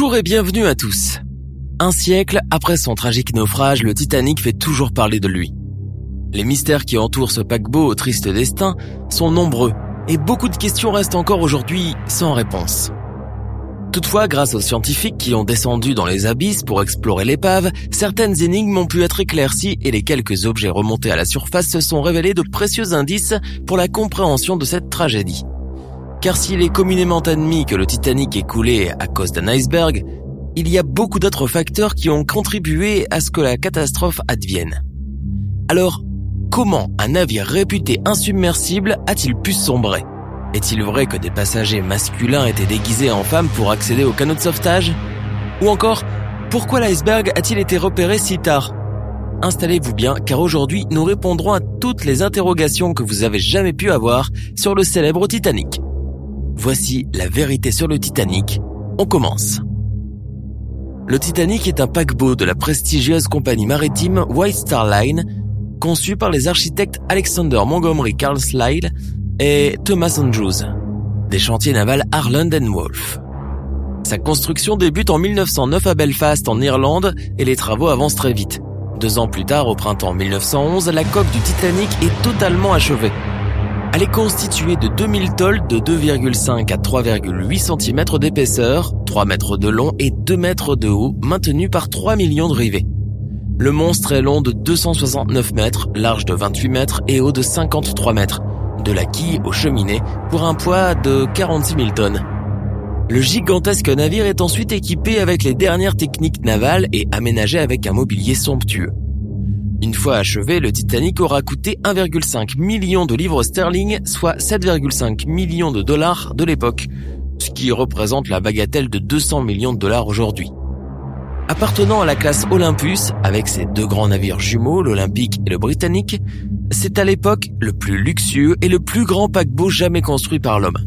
Bonjour et bienvenue à tous. Un siècle après son tragique naufrage, le Titanic fait toujours parler de lui. Les mystères qui entourent ce paquebot au triste destin sont nombreux et beaucoup de questions restent encore aujourd'hui sans réponse. Toutefois, grâce aux scientifiques qui ont descendu dans les abysses pour explorer l'épave, certaines énigmes ont pu être éclaircies et les quelques objets remontés à la surface se sont révélés de précieux indices pour la compréhension de cette tragédie. Car s'il est communément admis que le Titanic est coulé à cause d'un iceberg, il y a beaucoup d'autres facteurs qui ont contribué à ce que la catastrophe advienne. Alors, comment un navire réputé insubmersible a-t-il pu sombrer? Est-il vrai que des passagers masculins étaient déguisés en femmes pour accéder au canot de sauvetage? Ou encore, pourquoi l'iceberg a-t-il été repéré si tard? Installez-vous bien car aujourd'hui nous répondrons à toutes les interrogations que vous avez jamais pu avoir sur le célèbre Titanic. Voici la vérité sur le Titanic. On commence. Le Titanic est un paquebot de la prestigieuse compagnie maritime White Star Line, conçu par les architectes Alexander Montgomery Carlyle et Thomas Andrews, des chantiers navals Harland Wolff. Sa construction débute en 1909 à Belfast, en Irlande, et les travaux avancent très vite. Deux ans plus tard, au printemps 1911, la coque du Titanic est totalement achevée. Elle est constituée de 2000 tôles de 2,5 à 3,8 cm d'épaisseur, 3 mètres de long et 2 mètres de haut, maintenues par 3 millions de rivets. Le monstre est long de 269 mètres, large de 28 mètres et haut de 53 mètres, de la quille aux cheminées pour un poids de 46 000 tonnes. Le gigantesque navire est ensuite équipé avec les dernières techniques navales et aménagé avec un mobilier somptueux. Une fois achevé, le Titanic aura coûté 1,5 million de livres sterling, soit 7,5 millions de dollars de l'époque, ce qui représente la bagatelle de 200 millions de dollars aujourd'hui. Appartenant à la classe Olympus, avec ses deux grands navires jumeaux, l'Olympique et le Britannique, c'est à l'époque le plus luxueux et le plus grand paquebot jamais construit par l'homme.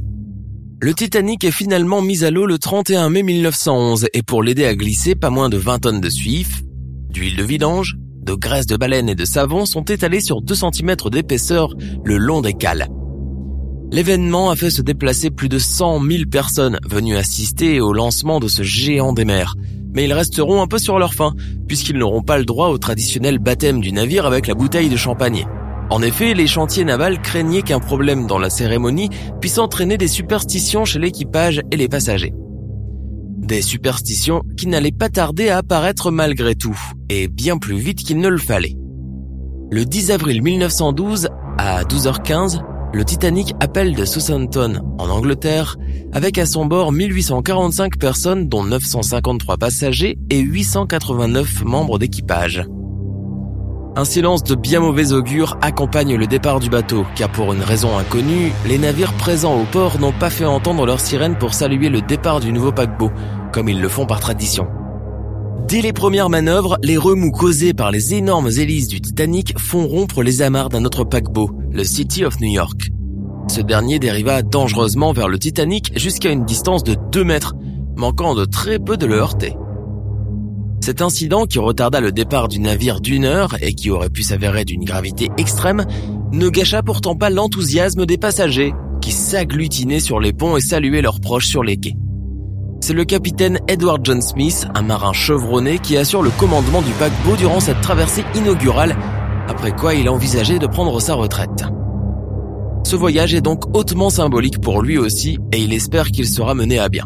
Le Titanic est finalement mis à l'eau le 31 mai 1911 et pour l'aider à glisser, pas moins de 20 tonnes de suif, d'huile de vidange, de graisse de baleine et de savon sont étalés sur 2 cm d'épaisseur le long des cales. L'événement a fait se déplacer plus de 100 000 personnes venues assister au lancement de ce géant des mers. Mais ils resteront un peu sur leur faim, puisqu'ils n'auront pas le droit au traditionnel baptême du navire avec la bouteille de champagne. En effet, les chantiers navals craignaient qu'un problème dans la cérémonie puisse entraîner des superstitions chez l'équipage et les passagers. Des superstitions qui n'allaient pas tarder à apparaître malgré tout, et bien plus vite qu'il ne le fallait. Le 10 avril 1912, à 12h15, le Titanic appelle de Southampton, en Angleterre, avec à son bord 1845 personnes dont 953 passagers et 889 membres d'équipage. Un silence de bien mauvais augure accompagne le départ du bateau, car pour une raison inconnue, les navires présents au port n'ont pas fait entendre leur sirène pour saluer le départ du nouveau paquebot, comme ils le font par tradition. Dès les premières manœuvres, les remous causés par les énormes hélices du Titanic font rompre les amarres d'un autre paquebot, le City of New York. Ce dernier dériva dangereusement vers le Titanic jusqu'à une distance de 2 mètres, manquant de très peu de le heurter. Cet incident qui retarda le départ du navire d'une heure et qui aurait pu s'avérer d'une gravité extrême ne gâcha pourtant pas l'enthousiasme des passagers qui s'agglutinaient sur les ponts et saluaient leurs proches sur les quais. C'est le capitaine Edward John Smith, un marin chevronné qui assure le commandement du paquebot durant cette traversée inaugurale, après quoi il envisageait de prendre sa retraite. Ce voyage est donc hautement symbolique pour lui aussi et il espère qu'il sera mené à bien.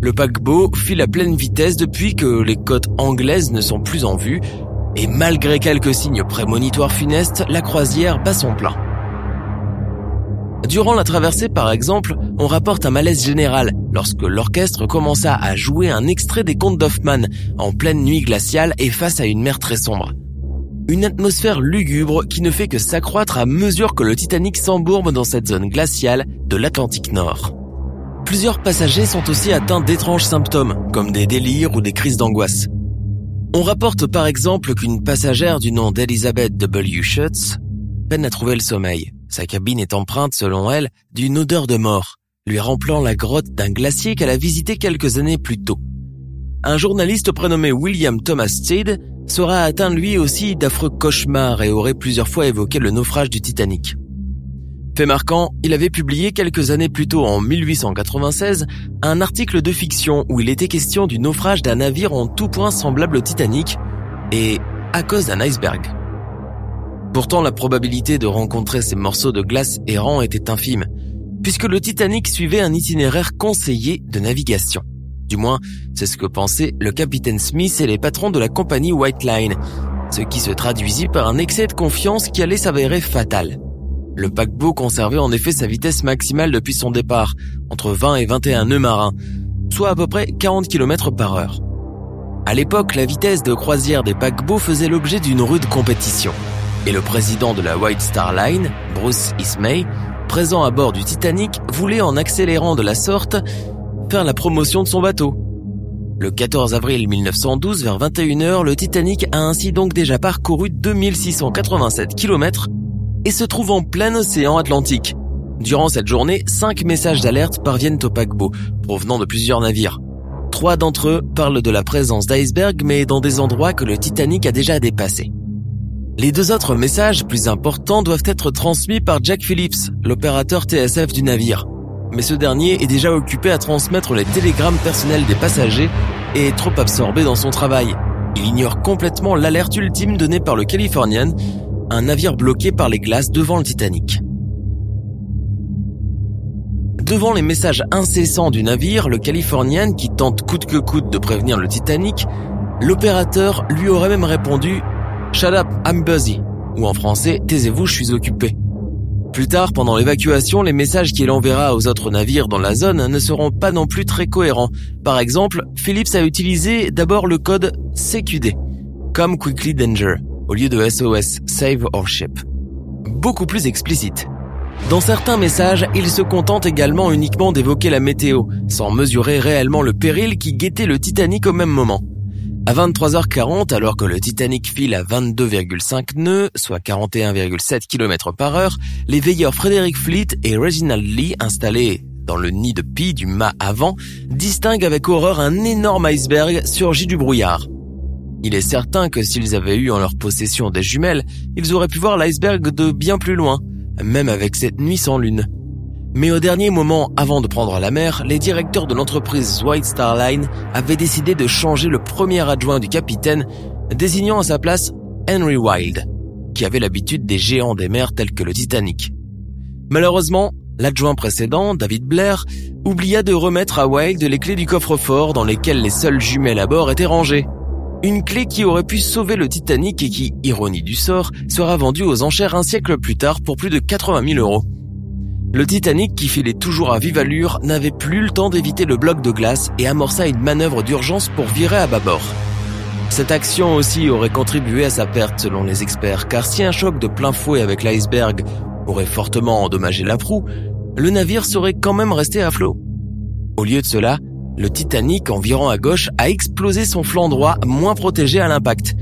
Le paquebot file à pleine vitesse depuis que les côtes anglaises ne sont plus en vue, et malgré quelques signes prémonitoires funestes, la croisière bat son plein. Durant la traversée, par exemple, on rapporte un malaise général lorsque l'orchestre commença à jouer un extrait des contes d'Hoffmann en pleine nuit glaciale et face à une mer très sombre. Une atmosphère lugubre qui ne fait que s'accroître à mesure que le Titanic s'embourbe dans cette zone glaciale de l'Atlantique Nord. Plusieurs passagers sont aussi atteints d'étranges symptômes, comme des délires ou des crises d'angoisse. On rapporte par exemple qu'une passagère du nom d'Elizabeth W. Schutz peine à trouver le sommeil. Sa cabine est empreinte, selon elle, d'une odeur de mort, lui remplant la grotte d'un glacier qu'elle a visité quelques années plus tôt. Un journaliste prénommé William Thomas Stead sera atteint lui aussi d'affreux cauchemars et aurait plusieurs fois évoqué le naufrage du Titanic. Fait marquant, il avait publié quelques années plus tôt en 1896 un article de fiction où il était question du naufrage d'un navire en tout point semblable au Titanic et à cause d'un iceberg. Pourtant, la probabilité de rencontrer ces morceaux de glace errants était infime, puisque le Titanic suivait un itinéraire conseillé de navigation. Du moins, c'est ce que pensaient le capitaine Smith et les patrons de la compagnie White Line, ce qui se traduisit par un excès de confiance qui allait s'avérer fatal. Le paquebot conservait en effet sa vitesse maximale depuis son départ, entre 20 et 21 nœuds marins, soit à peu près 40 km par heure. À l'époque, la vitesse de croisière des paquebots faisait l'objet d'une rude compétition. Et le président de la White Star Line, Bruce Ismay, présent à bord du Titanic, voulait en accélérant de la sorte faire la promotion de son bateau. Le 14 avril 1912, vers 21h, le Titanic a ainsi donc déjà parcouru 2687 km et se trouve en plein océan Atlantique. Durant cette journée, cinq messages d'alerte parviennent au paquebot, provenant de plusieurs navires. Trois d'entre eux parlent de la présence d'icebergs, mais dans des endroits que le Titanic a déjà dépassés. Les deux autres messages plus importants doivent être transmis par Jack Phillips, l'opérateur TSF du navire mais ce dernier est déjà occupé à transmettre les télégrammes personnels des passagers et est trop absorbé dans son travail. Il ignore complètement l'alerte ultime donnée par le Californian, un navire bloqué par les glaces devant le Titanic. Devant les messages incessants du navire, le Californian, qui tente coûte que coûte de prévenir le Titanic, l'opérateur lui aurait même répondu « Shut up, I'm busy » ou en français « Taisez-vous, je suis occupé ». Plus tard, pendant l'évacuation, les messages qu'il enverra aux autres navires dans la zone ne seront pas non plus très cohérents. Par exemple, Phillips a utilisé d'abord le code CQD, Come Quickly Danger, au lieu de SOS, Save Our Ship. Beaucoup plus explicite. Dans certains messages, il se contente également uniquement d'évoquer la météo, sans mesurer réellement le péril qui guettait le Titanic au même moment. À 23h40, alors que le Titanic file à 22,5 nœuds, soit 41,7 km par heure, les veilleurs Frederick Fleet et Reginald Lee, installés dans le nid de pie du mât avant, distinguent avec horreur un énorme iceberg surgi du brouillard. Il est certain que s'ils avaient eu en leur possession des jumelles, ils auraient pu voir l'iceberg de bien plus loin, même avec cette nuit sans lune. Mais au dernier moment, avant de prendre la mer, les directeurs de l'entreprise White Star Line avaient décidé de changer le premier adjoint du capitaine, désignant à sa place Henry Wilde, qui avait l'habitude des géants des mers tels que le Titanic. Malheureusement, l'adjoint précédent, David Blair, oublia de remettre à Wilde les clés du coffre-fort dans lesquelles les seules jumelles à bord étaient rangées. Une clé qui aurait pu sauver le Titanic et qui, ironie du sort, sera vendue aux enchères un siècle plus tard pour plus de 80 000 euros. Le Titanic, qui filait toujours à vive allure, n'avait plus le temps d'éviter le bloc de glace et amorça une manœuvre d'urgence pour virer à bâbord. Cette action aussi aurait contribué à sa perte selon les experts, car si un choc de plein fouet avec l'iceberg aurait fortement endommagé la proue, le navire serait quand même resté à flot. Au lieu de cela, le Titanic, en virant à gauche, a explosé son flanc droit moins protégé à l'impact,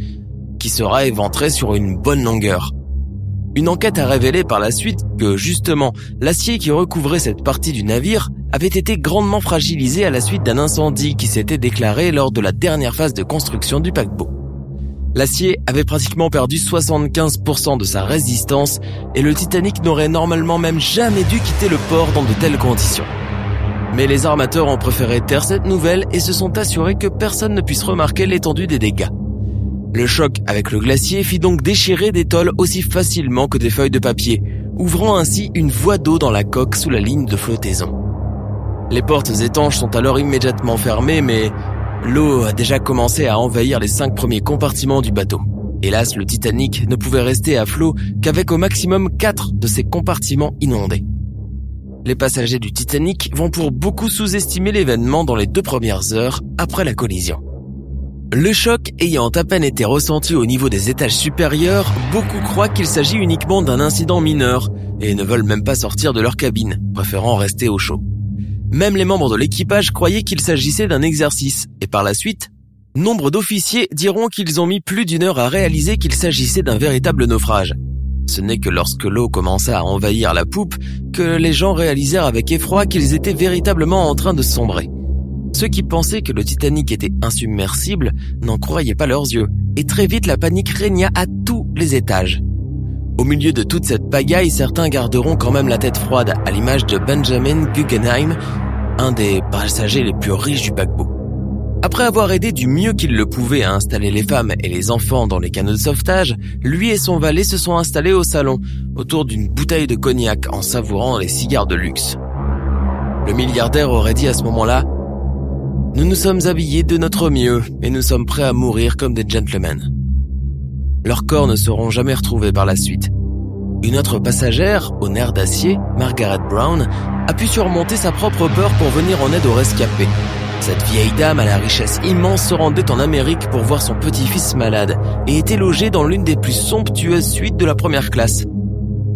qui sera éventré sur une bonne longueur. Une enquête a révélé par la suite que, justement, l'acier qui recouvrait cette partie du navire avait été grandement fragilisé à la suite d'un incendie qui s'était déclaré lors de la dernière phase de construction du paquebot. L'acier avait pratiquement perdu 75% de sa résistance et le Titanic n'aurait normalement même jamais dû quitter le port dans de telles conditions. Mais les armateurs ont préféré taire cette nouvelle et se sont assurés que personne ne puisse remarquer l'étendue des dégâts. Le choc avec le glacier fit donc déchirer des tôles aussi facilement que des feuilles de papier, ouvrant ainsi une voie d'eau dans la coque sous la ligne de flottaison. Les portes étanches sont alors immédiatement fermées, mais l'eau a déjà commencé à envahir les cinq premiers compartiments du bateau. Hélas, le Titanic ne pouvait rester à flot qu'avec au maximum quatre de ses compartiments inondés. Les passagers du Titanic vont pour beaucoup sous-estimer l'événement dans les deux premières heures après la collision. Le choc ayant à peine été ressenti au niveau des étages supérieurs, beaucoup croient qu'il s'agit uniquement d'un incident mineur et ne veulent même pas sortir de leur cabine, préférant rester au chaud. Même les membres de l'équipage croyaient qu'il s'agissait d'un exercice et par la suite, nombre d'officiers diront qu'ils ont mis plus d'une heure à réaliser qu'il s'agissait d'un véritable naufrage. Ce n'est que lorsque l'eau commença à envahir la poupe que les gens réalisèrent avec effroi qu'ils étaient véritablement en train de sombrer. Ceux qui pensaient que le Titanic était insubmersible n'en croyaient pas leurs yeux, et très vite la panique régna à tous les étages. Au milieu de toute cette pagaille, certains garderont quand même la tête froide, à l'image de Benjamin Guggenheim, un des passagers les plus riches du paquebot. Après avoir aidé du mieux qu'il le pouvait à installer les femmes et les enfants dans les canaux de sauvetage, lui et son valet se sont installés au salon, autour d'une bouteille de cognac en savourant les cigares de luxe. Le milliardaire aurait dit à ce moment-là nous nous sommes habillés de notre mieux et nous sommes prêts à mourir comme des gentlemen. Leurs corps ne seront jamais retrouvés par la suite. Une autre passagère, au nerf d'acier, Margaret Brown, a pu surmonter sa propre peur pour venir en aide aux rescapés. Cette vieille dame à la richesse immense se rendait en Amérique pour voir son petit-fils malade et était logée dans l'une des plus somptueuses suites de la première classe.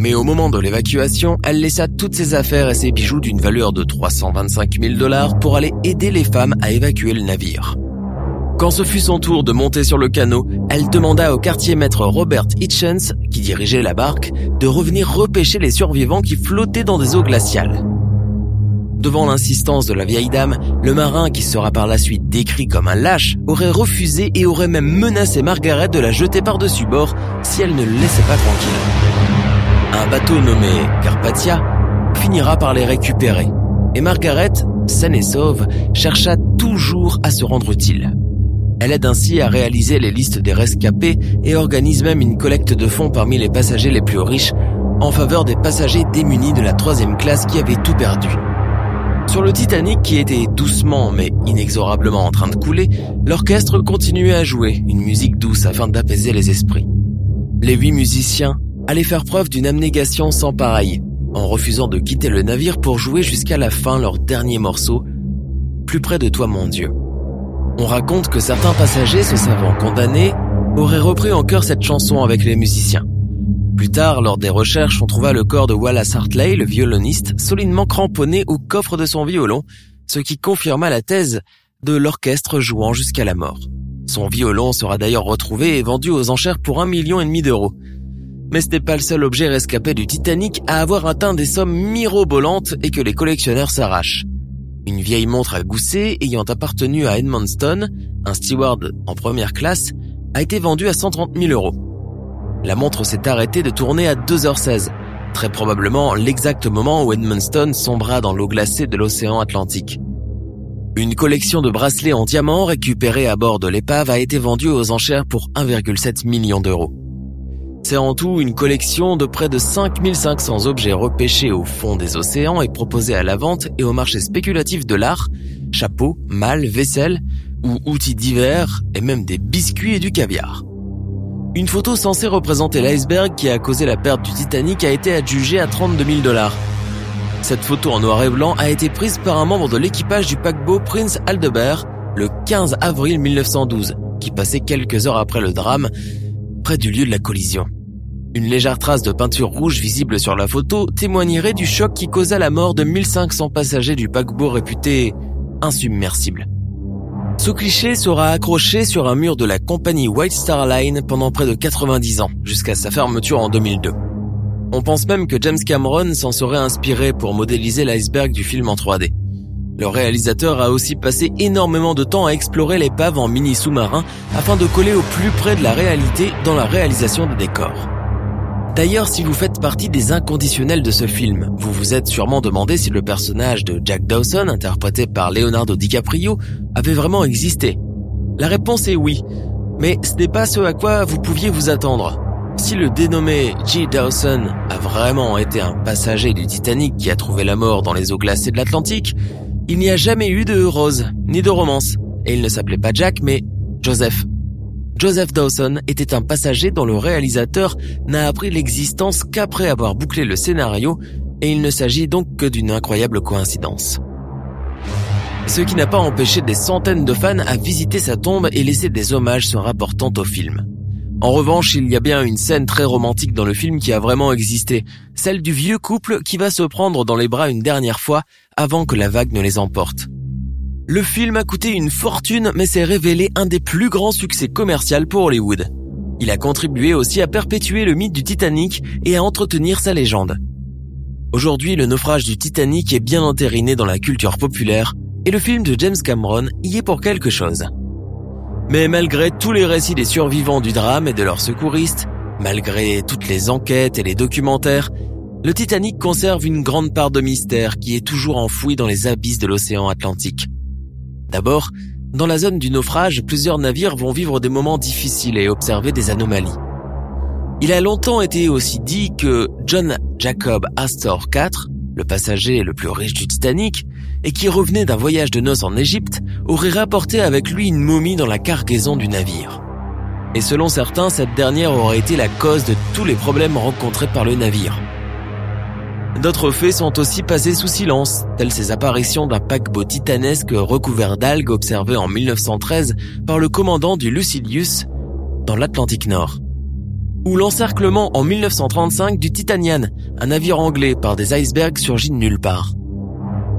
Mais au moment de l'évacuation, elle laissa toutes ses affaires et ses bijoux d'une valeur de 325 000 dollars pour aller aider les femmes à évacuer le navire. Quand ce fut son tour de monter sur le canot, elle demanda au quartier maître Robert Hitchens, qui dirigeait la barque, de revenir repêcher les survivants qui flottaient dans des eaux glaciales. Devant l'insistance de la vieille dame, le marin, qui sera par la suite décrit comme un lâche, aurait refusé et aurait même menacé Margaret de la jeter par-dessus bord si elle ne le laissait pas tranquille un bateau nommé Carpathia finira par les récupérer. Et Margaret, saine et sauve, chercha toujours à se rendre utile. Elle aide ainsi à réaliser les listes des rescapés et organise même une collecte de fonds parmi les passagers les plus riches en faveur des passagers démunis de la troisième classe qui avaient tout perdu. Sur le Titanic qui était doucement mais inexorablement en train de couler, l'orchestre continuait à jouer une musique douce afin d'apaiser les esprits. Les huit musiciens allaient faire preuve d'une abnégation sans pareil, en refusant de quitter le navire pour jouer jusqu'à la fin leur dernier morceau, Plus près de toi mon Dieu. On raconte que certains passagers se savant condamnés auraient repris en chœur cette chanson avec les musiciens. Plus tard, lors des recherches, on trouva le corps de Wallace Hartley, le violoniste, solidement cramponné au coffre de son violon, ce qui confirma la thèse de l'orchestre jouant jusqu'à la mort. Son violon sera d'ailleurs retrouvé et vendu aux enchères pour un million et demi d'euros. Mais ce n'est pas le seul objet rescapé du Titanic à avoir atteint des sommes mirobolantes et que les collectionneurs s'arrachent. Une vieille montre à gousset ayant appartenu à Edmonton, un steward en première classe, a été vendue à 130 000 euros. La montre s'est arrêtée de tourner à 2h16, très probablement l'exact moment où Edmonton sombra dans l'eau glacée de l'océan Atlantique. Une collection de bracelets en diamant récupérés à bord de l'épave a été vendue aux enchères pour 1,7 million d'euros. C'est en tout une collection de près de 5500 objets repêchés au fond des océans et proposés à la vente et au marché spéculatif de l'art, chapeaux, malles, vaisselle ou outils divers et même des biscuits et du caviar. Une photo censée représenter l'iceberg qui a causé la perte du Titanic a été adjugée à 32 000 dollars. Cette photo en noir et blanc a été prise par un membre de l'équipage du paquebot Prince Aldebert le 15 avril 1912, qui passait quelques heures après le drame du lieu de la collision. Une légère trace de peinture rouge visible sur la photo témoignerait du choc qui causa la mort de 1500 passagers du paquebot réputé insubmersible. Ce cliché sera accroché sur un mur de la compagnie White Star Line pendant près de 90 ans, jusqu'à sa fermeture en 2002. On pense même que James Cameron s'en serait inspiré pour modéliser l'iceberg du film en 3D. Le réalisateur a aussi passé énormément de temps à explorer l'épave en mini sous-marin afin de coller au plus près de la réalité dans la réalisation des décors. D'ailleurs, si vous faites partie des inconditionnels de ce film, vous vous êtes sûrement demandé si le personnage de Jack Dawson, interprété par Leonardo DiCaprio, avait vraiment existé. La réponse est oui, mais ce n'est pas ce à quoi vous pouviez vous attendre. Si le dénommé G. Dawson a vraiment été un passager du Titanic qui a trouvé la mort dans les eaux glacées de l'Atlantique, il n'y a jamais eu de rose, ni de romance, et il ne s'appelait pas Jack, mais Joseph. Joseph Dawson était un passager dont le réalisateur n'a appris l'existence qu'après avoir bouclé le scénario, et il ne s'agit donc que d'une incroyable coïncidence. ce qui n'a pas empêché des centaines de fans à visiter sa tombe et laisser des hommages se rapportant au film. En revanche, il y a bien une scène très romantique dans le film qui a vraiment existé, celle du vieux couple qui va se prendre dans les bras une dernière fois avant que la vague ne les emporte. Le film a coûté une fortune mais s'est révélé un des plus grands succès commerciaux pour Hollywood. Il a contribué aussi à perpétuer le mythe du Titanic et à entretenir sa légende. Aujourd'hui, le naufrage du Titanic est bien entériné dans la culture populaire et le film de James Cameron y est pour quelque chose. Mais malgré tous les récits des survivants du drame et de leurs secouristes, malgré toutes les enquêtes et les documentaires, le Titanic conserve une grande part de mystère qui est toujours enfouie dans les abysses de l'océan Atlantique. D'abord, dans la zone du naufrage, plusieurs navires vont vivre des moments difficiles et observer des anomalies. Il a longtemps été aussi dit que John Jacob Astor IV, le passager le plus riche du Titanic, et qui revenait d'un voyage de noces en Égypte, aurait rapporté avec lui une momie dans la cargaison du navire. Et selon certains, cette dernière aurait été la cause de tous les problèmes rencontrés par le navire. D'autres faits sont aussi passés sous silence, tels ces apparitions d'un paquebot titanesque recouvert d'algues observé en 1913 par le commandant du Lucilius dans l'Atlantique Nord. Ou l'encerclement en 1935 du Titanian, un navire anglais par des icebergs surgis de nulle part.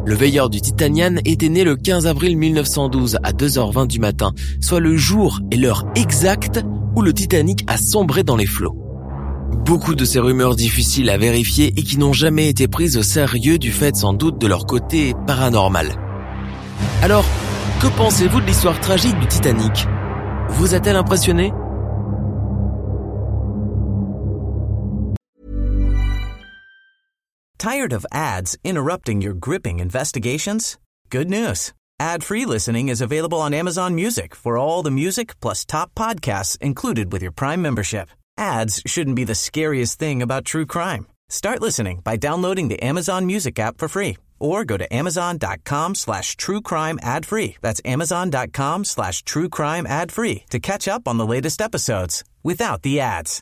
Le veilleur du Titanian était né le 15 avril 1912 à 2h20 du matin, soit le jour et l'heure exacte où le Titanic a sombré dans les flots. Beaucoup de ces rumeurs difficiles à vérifier et qui n'ont jamais été prises au sérieux du fait sans doute de leur côté paranormal. Alors, que pensez-vous de l'histoire tragique du Titanic? Vous a-t-elle impressionné? Tired of ads interrupting your gripping investigations? Good news. Ad-free listening is available on Amazon Music for all the music plus top podcasts included with your Prime membership. Ads shouldn't be the scariest thing about true crime. Start listening by downloading the Amazon Music app for free or go to amazon.com slash true crime ad free. That's amazon.com slash true crime ad free to catch up on the latest episodes without the ads.